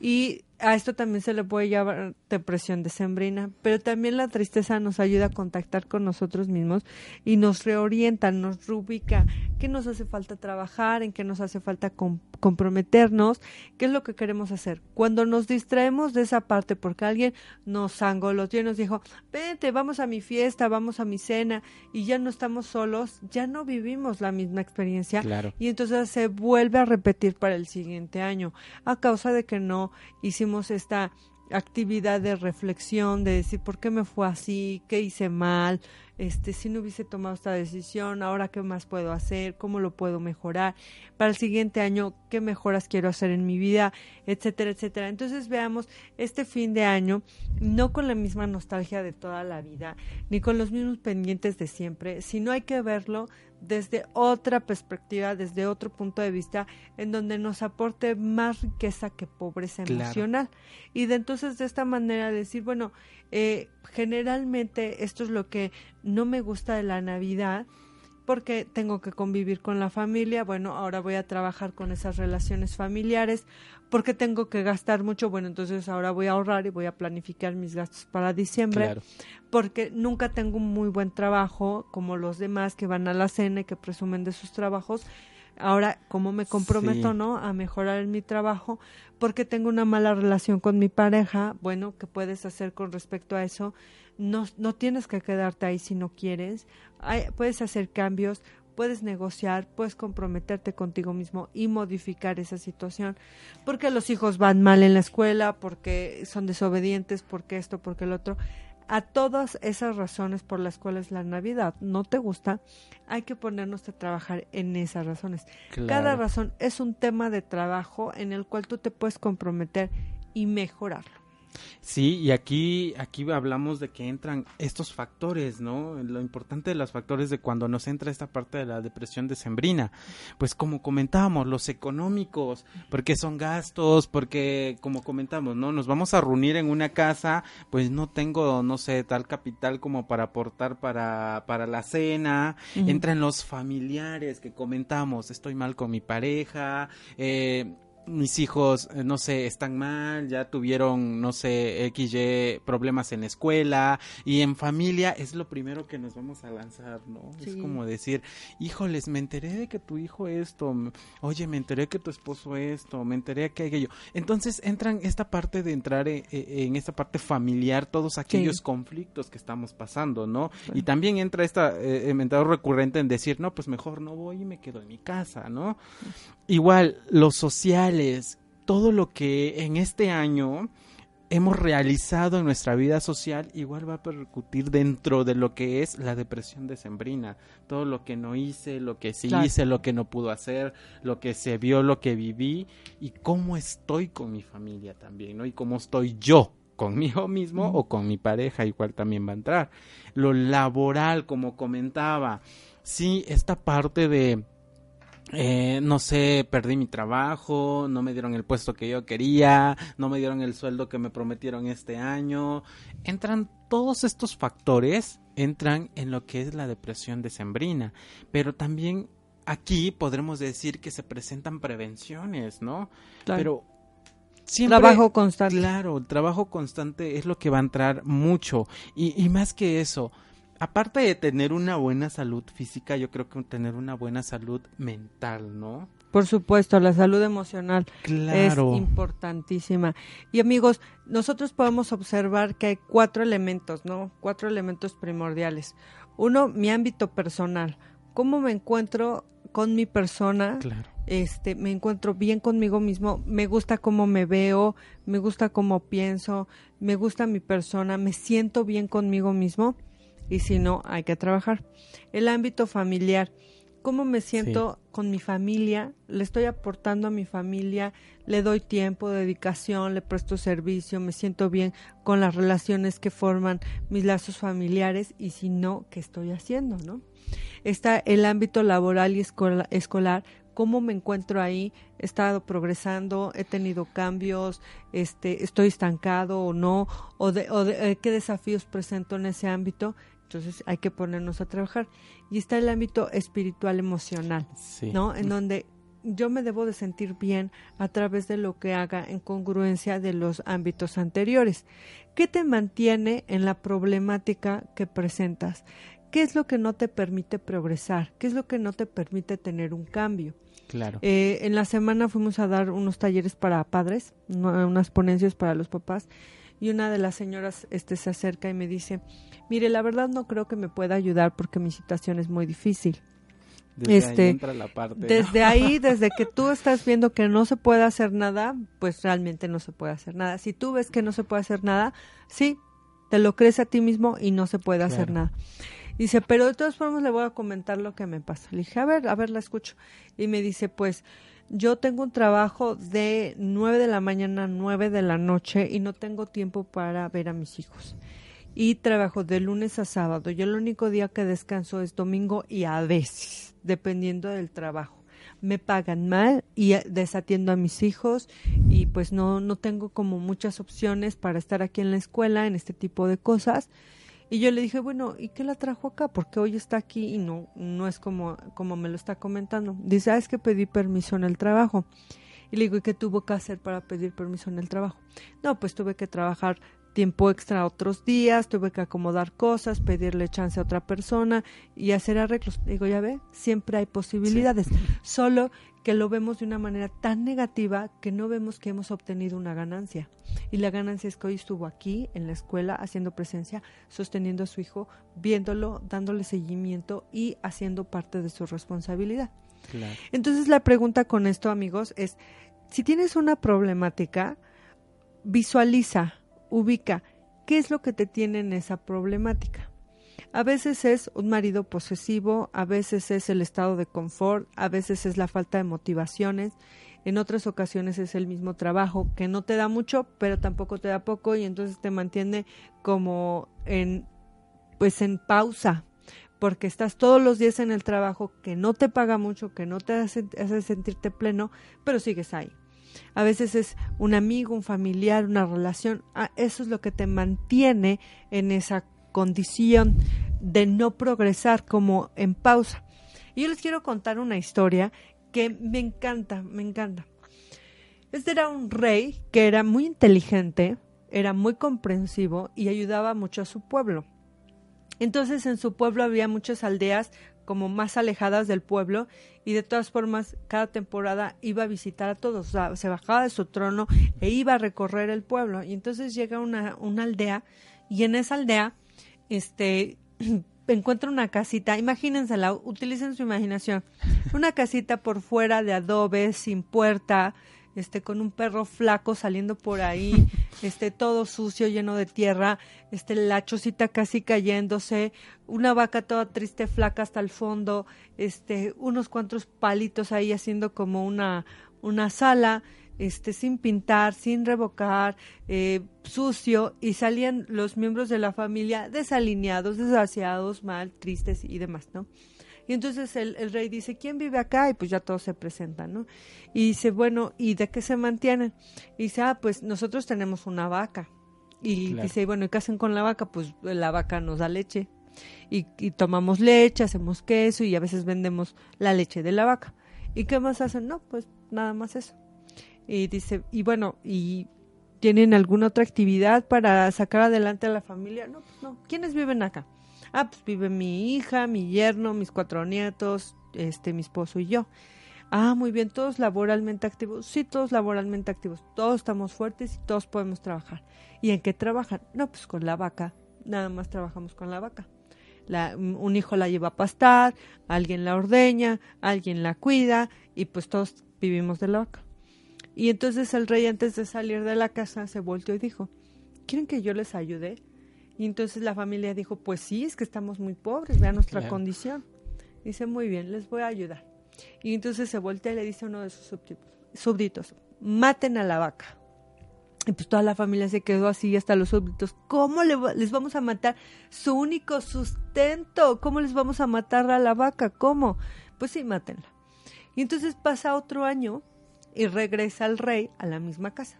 Y a esto también se le puede llamar depresión decembrina, pero también la tristeza nos ayuda a contactar con nosotros mismos y nos reorienta, nos reubica, qué nos hace falta trabajar, en qué nos hace falta com- comprometernos, qué es lo que queremos hacer. Cuando nos distraemos de esa parte porque alguien nos los días, nos dijo, vente, vamos a mi fiesta, vamos a mi cena y ya no estamos solos, ya no vivimos la misma experiencia Claro. y entonces se vuelve a repetir para el siguiente año a causa de que no hicimos esta actividad de reflexión, de decir por qué me fue así, qué hice mal, este, si no hubiese tomado esta decisión, ahora qué más puedo hacer, cómo lo puedo mejorar, para el siguiente año qué mejoras quiero hacer en mi vida, etcétera, etcétera. Entonces veamos este fin de año no con la misma nostalgia de toda la vida, ni con los mismos pendientes de siempre, sino hay que verlo desde otra perspectiva, desde otro punto de vista, en donde nos aporte más riqueza que pobreza Claro. emocional. Y de entonces de esta manera decir, bueno, eh, generalmente esto es lo que no me gusta de la Navidad, porque tengo que convivir con la familia, bueno, ahora voy a trabajar con esas relaciones familiares, porque tengo que gastar mucho, bueno, entonces ahora voy a ahorrar y voy a planificar mis gastos para diciembre, Claro. porque nunca tengo un muy buen trabajo como los demás que van a la cena y que presumen de sus trabajos. Ahora, ¿cómo me comprometo, Sí. no? A mejorar en mi trabajo, porque tengo una mala relación con mi pareja. Bueno, ¿qué puedes hacer con respecto a eso? No, no tienes que quedarte ahí si no quieres. Hay- puedes hacer cambios, puedes negociar, puedes comprometerte contigo mismo y modificar esa situación. Porque los hijos van mal en la escuela, porque son desobedientes, porque esto, porque el otro. A todas esas razones por las cuales la Navidad no te gusta, hay que ponernos a trabajar en esas razones. Claro. Cada razón es un tema de trabajo en el cual tú te puedes comprometer y mejorarlo. Sí, y aquí, aquí hablamos de que entran estos factores, ¿no? Lo importante de los factores de cuando nos entra esta parte de la depresión decembrina. Pues como comentábamos, los económicos, porque son gastos, porque como comentamos, ¿no? Nos vamos a reunir en una casa, pues no tengo, no sé, tal capital como para aportar para, para la cena. Entran los familiares que comentamos, estoy mal con mi pareja, eh, mis hijos, eh, no sé, están mal, ya tuvieron, no sé, XY problemas en la escuela y en familia es lo primero que nos vamos a lanzar, ¿no? Es como decir, híjoles, me enteré de que tu hijo esto, oye, me enteré que tu esposo esto, me enteré que aquello. Entonces entran esta parte de entrar e- e- en, esta parte familiar, todos aquellos conflictos que estamos pasando, ¿no? Y también entra esta eh, recurrente en decir, no, pues mejor no voy y me quedo en mi casa, ¿no? Igual, los sociales, todo lo que en este año hemos realizado en nuestra vida social, igual va a percutir dentro de lo que es la depresión decembrina. Todo lo que no hice, lo que sí Claro. hice, lo que no pudo hacer, lo que se vio, lo que viví y cómo estoy con mi familia también, ¿no? Y cómo estoy yo conmigo mismo o con mi pareja, igual también va a entrar. Lo laboral, como comentaba, sí, esta parte de eh, no sé, perdí mi trabajo, no me dieron el puesto que yo quería, no me dieron el sueldo que me prometieron este año. Entran todos estos factores, entran en lo que es la depresión decembrina, pero también aquí podremos decir que se presentan prevenciones, ¿no? Claro. Pero siempre Trabajo constante. Claro, el trabajo constante es lo que va a entrar mucho y, y más que eso, aparte de tener una buena salud física, yo creo que tener una buena salud mental, ¿no? Por supuesto, la salud emocional Claro. es importantísima. Y amigos, nosotros podemos observar que hay cuatro elementos, ¿no? Cuatro elementos primordiales. Uno, mi ámbito personal. ¿Cómo me encuentro con mi persona? Claro. Este, me encuentro bien conmigo mismo, me gusta cómo me veo, me gusta cómo pienso, me gusta mi persona, me siento bien conmigo mismo y si no, hay que trabajar. El ámbito familiar, cómo me siento con mi familia, le estoy aportando a mi familia, le doy tiempo, dedicación, le presto servicio, me siento bien con las relaciones que forman mis lazos familiares y si no, ¿qué estoy haciendo, no? Está el ámbito laboral y escola- escolar, cómo me encuentro ahí, he estado progresando, he tenido cambios, este, estoy estancado o no, o, de, o de, eh, qué desafíos presento en ese ámbito. Entonces hay que ponernos a trabajar. Y está el ámbito espiritual emocional, Sí. ¿no? En donde yo me debo de sentir bien a través de lo que haga en congruencia de los ámbitos anteriores. ¿Qué te mantiene en la problemática que presentas? ¿Qué es lo que no te permite progresar? ¿Qué es lo que no te permite tener un cambio? Claro. Eh, en la semana fuimos a dar unos talleres para padres, unas ponencias para los papás, y una de las señoras este, se acerca y me dice, mire, la verdad no creo que me pueda ayudar porque mi situación es muy difícil. Desde ahí este, entra la parte, ¿no? desde ahí, desde que tú estás viendo que no se puede hacer nada, pues realmente no se puede hacer nada. Si tú ves que no se puede hacer nada, sí, te lo crees a ti mismo y no se puede hacer nada. Dice, pero de todas formas le voy a comentar lo que me pasa. Le dije, a ver, a ver, la escucho. Y me dice, pues yo tengo un trabajo de 9 de la mañana a 9 de la noche y no tengo tiempo para ver a mis hijos. Y trabajo de lunes a sábado. Yo el único día que descanso es domingo y a veces, dependiendo del trabajo. Me pagan mal y eh, desatiendo a mis hijos y pues no, no tengo como muchas opciones para estar aquí en la escuela, en este tipo de cosas. Y yo le dije, bueno, ¿y qué la trajo acá? Porque hoy está aquí y no, no es como, como me lo está comentando. Dice, ah, es que pedí permiso en el trabajo. Y le digo, ¿y qué tuvo que hacer para pedir permiso en el trabajo? No, pues tuve que trabajar tiempo extra otros días, tuve que acomodar cosas, pedirle chance a otra persona y hacer arreglos. Digo, ya ve, siempre hay posibilidades, solo que lo vemos de una manera tan negativa que no vemos que hemos obtenido una ganancia. Y la ganancia es que hoy estuvo aquí en la escuela haciendo presencia, sosteniendo a su hijo, viéndolo, dándole seguimiento y haciendo parte de su responsabilidad. Claro. Entonces la pregunta con esto, amigos, es, si tienes una problemática, visualiza, ubica, ¿qué es lo que te tiene en esa problemática? A veces es un marido posesivo, a veces es el estado de confort, a veces es la falta de motivaciones, en otras ocasiones es el mismo trabajo que no te da mucho, pero tampoco te da poco y entonces te mantiene como en pues en pausa, porque estás todos los días en el trabajo que no te paga mucho, que no te hace, hace sentirte pleno, pero sigues ahí. A veces es un amigo, un familiar, una relación. Ah, eso es lo que te mantiene en esa condición de no progresar como en pausa. Y yo les quiero contar una historia que me encanta, me encanta. Este era un rey que era muy inteligente, era muy comprensivo y ayudaba mucho a su pueblo. Entonces en su pueblo había muchas aldeas como más alejadas del pueblo y de todas formas cada temporada iba a visitar a todos, o sea, se bajaba de su trono e iba a recorrer el pueblo. Y entonces llega una, una aldea y en esa aldea este encuentra una casita, imagínensela, utilicen su imaginación, una casita por fuera de adobe, sin puerta, este con un perro flaco saliendo por ahí, este todo sucio, lleno de tierra, este la chocita casi cayéndose, una vaca toda triste, flaca hasta el fondo, este unos cuantos palitos ahí haciendo como una una sala, este sin pintar, sin revocar, eh, sucio y salían los miembros de la familia desalineados, desasiados, mal, tristes y demás, ¿no? Y entonces el, el, rey dice, ¿quién vive acá? Y pues ya todos se presentan, ¿no? Y dice, bueno, ¿y de qué se mantienen? Y dice, ah, pues nosotros tenemos una vaca. Y Claro. dice, bueno, ¿y qué hacen con la vaca? Pues la vaca nos da leche. Y, y tomamos leche, hacemos queso y a veces vendemos la leche de la vaca. ¿Y qué más hacen? No, pues nada más eso. Y dice, y bueno, ¿y tienen alguna otra actividad para sacar adelante a la familia? No, pues no. ¿Quiénes viven acá? Ah, pues vive mi hija, mi yerno, mis cuatro nietos, este, mi esposo y yo. Ah, muy bien, todos laboralmente activos. Sí, todos laboralmente activos. Todos estamos fuertes y todos podemos trabajar. ¿Y en qué trabajan? No, pues con la vaca. Nada más trabajamos con la vaca. Un hijo la lleva a pastar, alguien la ordeña, alguien la cuida y pues todos vivimos de la vaca. Y entonces el rey antes de salir de la casa se volteó y dijo, ¿quieren que yo les ayude? Y entonces la familia dijo, pues sí, es que estamos muy pobres, vean nuestra Claro. condición. Dice, muy bien, les voy a ayudar. Y entonces se voltea y le dice a uno de sus súbditos, súbditos, maten a la vaca. Y pues toda la familia se quedó así, hasta los súbditos. ¿Cómo le va- les vamos a matar su único sustento? ¿Cómo les vamos a matar a la vaca? ¿Cómo? Pues sí, mátenla. Y entonces pasa otro año y regresa el rey a la misma casa.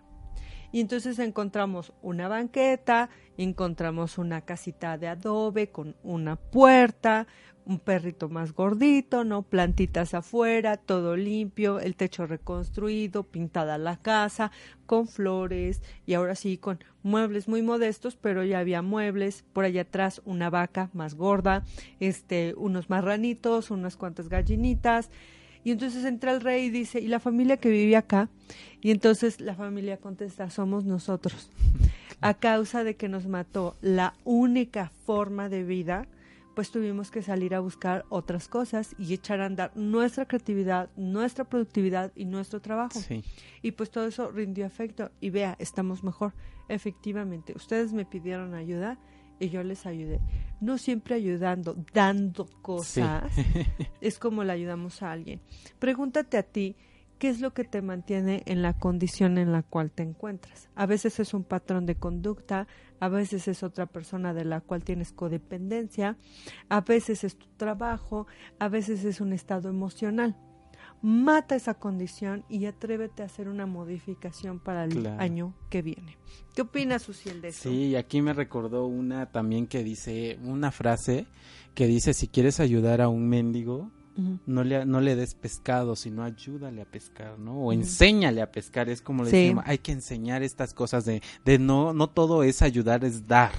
Y entonces encontramos una banqueta, encontramos una casita de adobe con una puerta, un perrito más gordito, ¿no? Plantitas afuera, todo limpio, el techo reconstruido, pintada la casa, con flores y ahora sí con muebles muy modestos, pero ya había muebles, por allá atrás una vaca más gorda, este, unos marranitos, unas cuantas gallinitas. Y entonces entra el rey y dice, ¿y la familia que vive acá? Y entonces la familia contesta, somos nosotros. A causa de que nos mató la única forma de vida, pues tuvimos que salir a buscar otras cosas y echar a andar nuestra creatividad, nuestra productividad y nuestro trabajo. Sí. Y pues todo eso rindió efecto. Y vea, estamos mejor. Efectivamente, ustedes me pidieron ayuda y yo les ayudé. No siempre ayudando, dando cosas, es como le ayudamos a alguien. Pregúntate a ti, ¿qué es lo que te mantiene en la condición en la cual te encuentras? A veces es un patrón de conducta, a veces es otra persona de la cual tienes codependencia, a veces es tu trabajo, a veces es un estado emocional. Mata esa condición y atrévete a hacer una modificación para el Claro. año que viene. ¿Qué opinas, Suciel, de eso? Sí, y aquí me recordó una también que dice, una frase que dice, si quieres ayudar a un mendigo, no le, no le des pescado, sino ayúdale a pescar, ¿no? O enséñale a pescar, es como le Sí. decimos, hay que enseñar estas cosas de, de no, no todo es ayudar, es dar.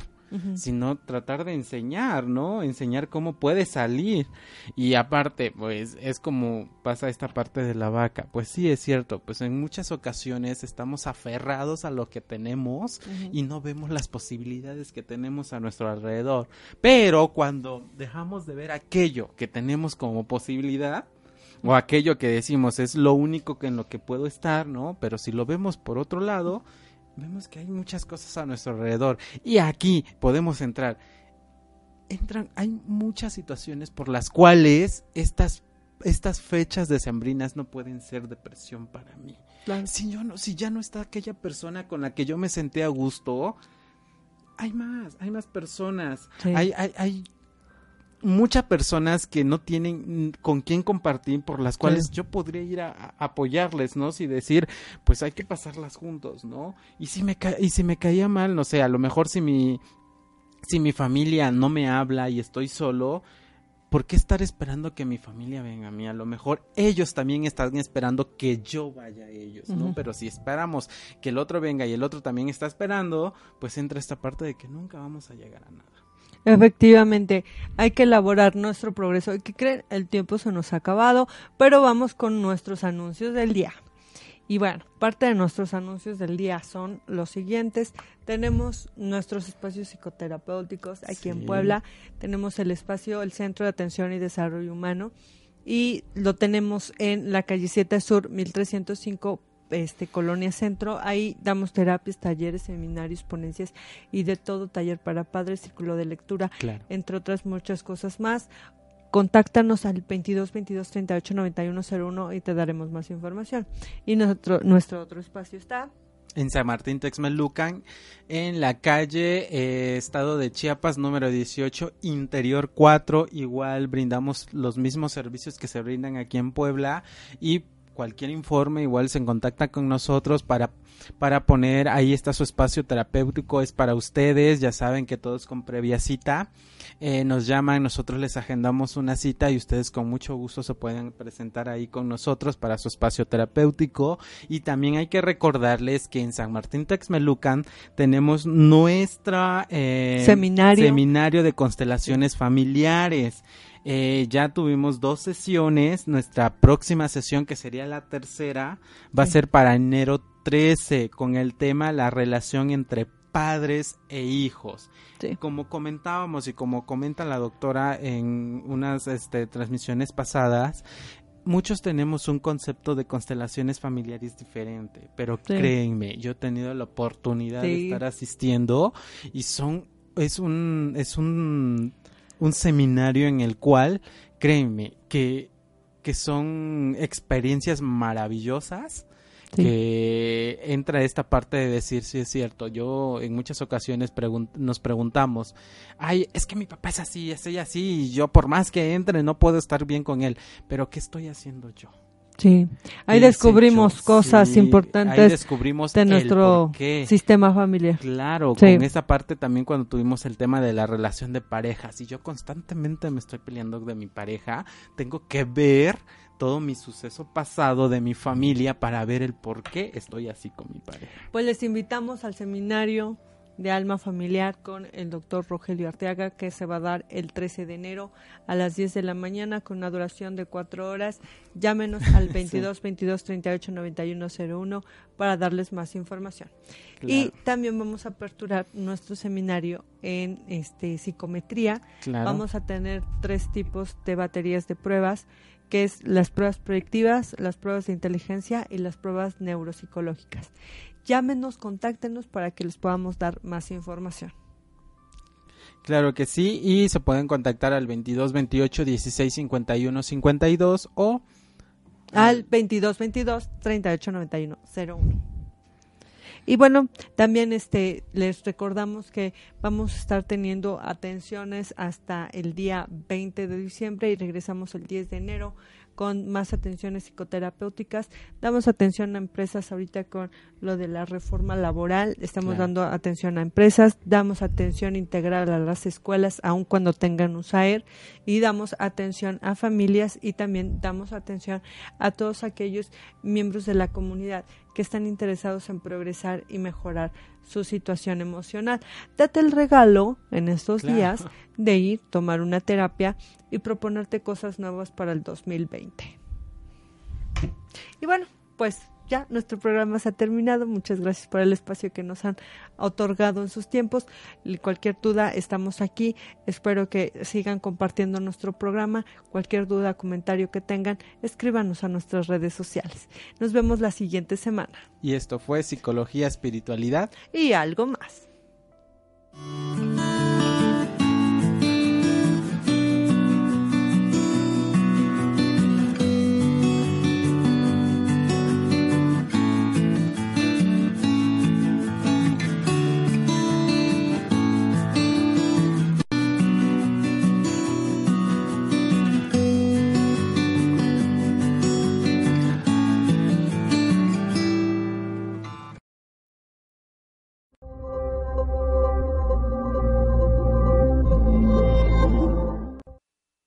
Sino tratar de enseñar, ¿no? Enseñar cómo puede salir. Y aparte, pues es como pasa esta parte de la vaca. Pues sí, es cierto, pues en muchas ocasiones estamos aferrados a lo que tenemos y no vemos las posibilidades que tenemos a nuestro alrededor. Pero cuando dejamos de ver aquello que tenemos como posibilidad, o aquello que decimos es lo único que en lo que puedo estar, ¿no? Pero si lo vemos por otro lado, vemos que hay muchas cosas a nuestro alrededor. Y aquí podemos entrar. Entran, hay muchas situaciones por las cuales estas, estas fechas decembrinas no pueden ser depresión para mí. Claro. Si, yo no, si ya no está aquella persona con la que yo me senté a gusto, hay más, hay más personas. Sí. Hay, hay, hay muchas personas que no tienen con quién compartir, por las cuales yo podría ir a, a apoyarles, ¿no? Si decir, pues hay que pasarlas juntos, ¿no? Y si me ca- y si me caía mal, no sé, a lo mejor si mi si mi familia no me habla y estoy solo, ¿por qué estar esperando que mi familia venga a mí? A lo mejor ellos también están esperando que yo vaya a ellos, ¿no? Pero si esperamos que el otro venga y el otro también está esperando, pues entra esta parte de que nunca vamos a llegar a nada. Efectivamente, hay que elaborar nuestro progreso. Hay que creer, el tiempo se nos ha acabado, pero vamos con nuestros anuncios del día. Y bueno, parte de nuestros anuncios del día son los siguientes. Tenemos nuestros espacios psicoterapéuticos aquí en. Puebla. Tenemos el espacio, el Centro de Atención y Desarrollo Humano. Y lo tenemos en la calle 7 Sur, 1305, este, Colonia Centro. Ahí damos terapias, talleres, seminarios, ponencias y de todo, taller para padres, círculo de lectura, Claro. entre otras muchas cosas más. Contáctanos al 22 22 38 91 01 y te daremos más información. Y nuestro, nuestro otro espacio está En San Martín Texmelucan, en la calle eh, Estado de Chiapas, número 18, Interior 4. Igual brindamos los mismos servicios que se brindan aquí en Puebla y cualquier informe igual se contacta con nosotros para para poner ahí está su espacio terapéutico es para ustedes ya saben que todos con previa cita eh, nos llaman nosotros les agendamos una cita y ustedes con mucho gusto se pueden presentar ahí con nosotros para su espacio terapéutico y también hay que recordarles que en San Martín Texmelucan tenemos nuestra eh, Seminario. seminario de constelaciones familiares eh, ya tuvimos dos sesiones. Nuestra próxima sesión, que sería la tercera, va a ser para enero 13 con el tema la relación entre padres e hijos. Sí. Como comentábamos y como comenta la doctora en unas este, transmisiones pasadas, muchos tenemos un concepto de constelaciones familiares diferente, pero Sí. créenme, yo he tenido la oportunidad de estar asistiendo y son es un es un un seminario en el cual créenme que que son experiencias maravillosas Sí. que entra esta parte de decir si es cierto. Yo en muchas ocasiones pregun- nos preguntamos, ay, es que mi papá es así, es ella así, y yo por más que entre no puedo estar bien con él, pero ¿qué estoy haciendo yo? Sí, ahí ¿Qué hice descubrimos cosas Sí, ahí importantes descubrimos de nuestro sistema familiar. Claro, Sí. con esa parte también cuando tuvimos el tema de la relación de pareja, si yo constantemente me estoy peleando de mi pareja, tengo que ver todo mi suceso pasado de mi familia para ver el por qué estoy así con mi pareja. Pues les invitamos al seminario de alma familiar con el doctor Rogelio Arteaga que se va a dar el 13 de enero a las 10 de la mañana con una duración de cuatro horas. Llámenos al 22 22 38 91 01 para darles más información. Y también vamos a aperturar nuestro seminario en este psicometría. Claro. Vamos a tener tres tipos de baterías de pruebas que es las pruebas proyectivas, las pruebas de inteligencia y las pruebas neuropsicológicas. Llámenos, contáctenos para que les podamos dar más información. Claro que sí, y se pueden contactar al 22 28 16 51 52 o al 22 22 38 91 01. Y bueno, también este les recordamos que vamos a estar teniendo atenciones hasta el día 20 de diciembre y regresamos el 10 de enero con más atenciones psicoterapéuticas. Damos atención a empresas ahorita con lo de la reforma laboral, estamos Claro. dando atención a empresas, damos atención integral a las escuelas, aun cuando tengan un SAER, y damos atención a familias y también damos atención a todos aquellos miembros de la comunidad que están interesados en progresar y mejorar su situación emocional. Date el regalo en estos Claro. días de ir, tomar una terapia y proponerte cosas nuevas para el 2020. Y bueno, pues ya nuestro programa se ha terminado. Muchas gracias por el espacio que nos han otorgado en sus tiempos. Cualquier duda, estamos aquí. Espero que sigan compartiendo nuestro programa. Cualquier duda, comentario que tengan, escríbanos a nuestras redes sociales. Nos vemos la siguiente semana. y esto fue Psicología Espiritualidad. Y algo más.